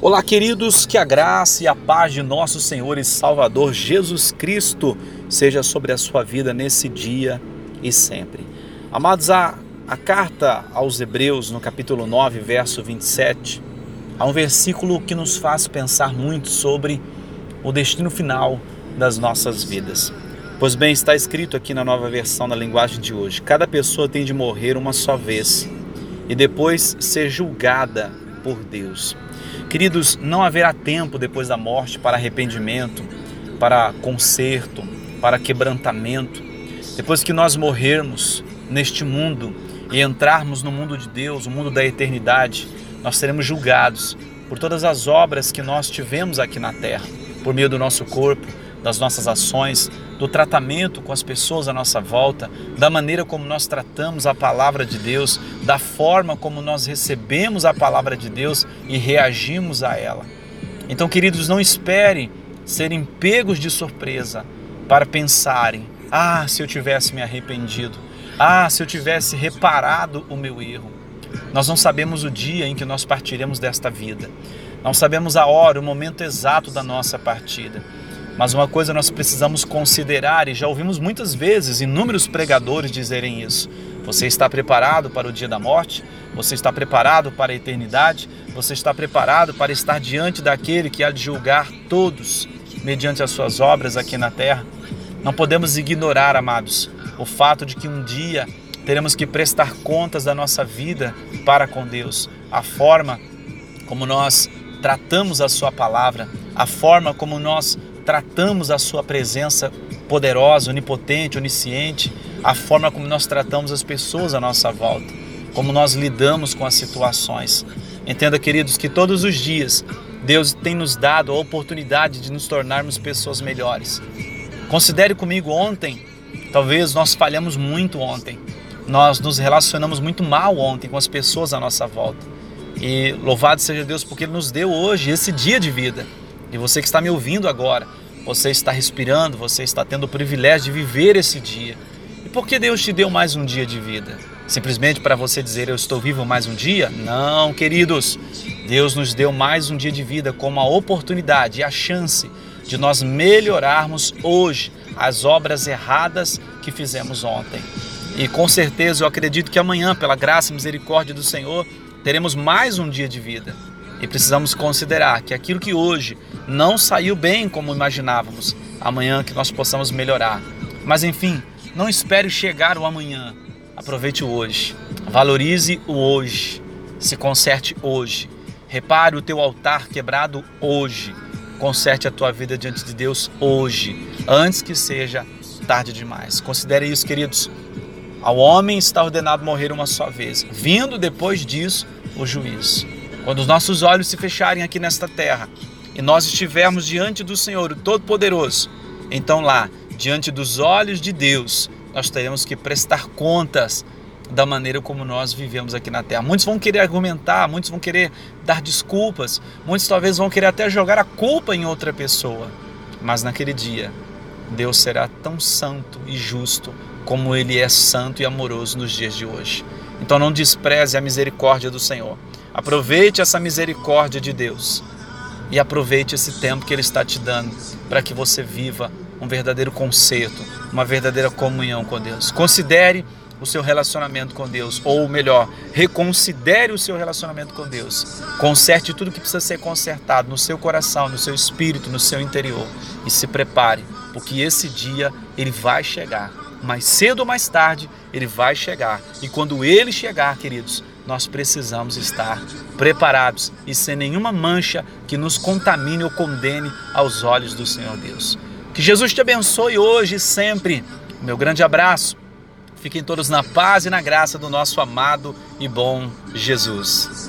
Olá, queridos, que a graça e a paz de nosso Senhor e Salvador Jesus Cristo seja sobre a sua vida nesse dia e sempre. Amados, a, a carta aos Hebreus, no capítulo 9, verso 27, há um versículo que nos faz pensar muito sobre o destino final das nossas vidas. Pois bem, está escrito aqui na nova versão da linguagem de hoje: cada pessoa tem de morrer uma só vez e depois ser julgada por Deus. Queridos, não haverá tempo depois da morte para arrependimento, para conserto, para quebrantamento. Depois que nós morrermos neste mundo e entrarmos no mundo de Deus, o mundo da eternidade, nós seremos julgados por todas as obras que nós tivemos aqui na terra, por meio do nosso corpo, das nossas ações, do tratamento com as pessoas à nossa volta, da maneira como nós tratamos a palavra de Deus, da forma como nós recebemos a palavra de Deus e reagimos a ela. Então, queridos, não esperem serem pegos de surpresa para pensarem: ah, se eu tivesse me arrependido, ah, se eu tivesse reparado o meu erro. Nós não sabemos o dia em que nós partiremos desta vida. Não sabemos a hora, o momento exato da nossa partida. Mas uma coisa nós precisamos considerar, e já ouvimos muitas vezes inúmeros pregadores dizerem isso: você está preparado para o dia da morte? Você está preparado para a eternidade? Você está preparado para estar diante daquele que há de julgar todos mediante as suas obras aqui na terra? Não podemos ignorar, amados, o fato de que um dia teremos que prestar contas da nossa vida para com Deus, a forma como nós tratamos a Sua palavra, a forma como nós tratamos a Sua presença poderosa, onipotente, onisciente, a forma como nós tratamos as pessoas à nossa volta, como nós lidamos com as situações. Entenda, queridos, que todos os dias Deus tem nos dado a oportunidade de nos tornarmos pessoas melhores. Considere comigo ontem, talvez nós falhamos muito ontem, nós nos relacionamos muito mal ontem com as pessoas à nossa volta. E louvado seja Deus porque Ele nos deu hoje esse dia de vida. E você que está me ouvindo agora, você está respirando, você está tendo o privilégio de viver esse dia. E por que Deus te deu mais um dia de vida? Simplesmente para você dizer eu estou vivo mais um dia? Não, queridos. Deus nos deu mais um dia de vida como a oportunidade e a chance de nós melhorarmos hoje as obras erradas que fizemos ontem. E com certeza eu acredito que amanhã, pela graça e misericórdia do Senhor, teremos mais um dia de vida. E precisamos considerar que aquilo que hoje não saiu bem como imaginávamos, amanhã que nós possamos melhorar. Mas enfim, não espere chegar o amanhã. Aproveite o hoje. Valorize o hoje. Se conserte hoje. Repare o teu altar quebrado hoje. Conserte a tua vida diante de Deus hoje, antes que seja tarde demais. Considere isso, queridos. Ao homem está ordenado morrer uma só vez, vindo depois disso o juízo. Quando os nossos olhos se fecharem aqui nesta terra e nós estivermos diante do Senhor, Todo-Poderoso, então lá, diante dos olhos de Deus, nós teremos que prestar contas da maneira como nós vivemos aqui na terra. Muitos vão querer argumentar, muitos vão querer dar desculpas, muitos talvez vão querer até jogar a culpa em outra pessoa. Mas naquele dia, Deus será tão santo e justo como ele é santo e amoroso nos dias de hoje. Então não despreze a misericórdia do Senhor. Aproveite essa misericórdia de Deus e aproveite esse tempo que Ele está te dando para que você viva um verdadeiro conserto, uma verdadeira comunhão com Deus. Considere o seu relacionamento com Deus, ou melhor, reconsidere o seu relacionamento com Deus. Conserte tudo que precisa ser consertado no seu coração, no seu espírito, no seu interior e se prepare, porque esse dia ele vai chegar. Mais cedo ou mais tarde, ele vai chegar. E quando ele chegar, queridos, nós precisamos estar preparados e sem nenhuma mancha que nos contamine ou condene aos olhos do Senhor Deus. Que Jesus te abençoe hoje e sempre. Meu grande abraço. Fiquem todos na paz e na graça do nosso amado e bom Jesus.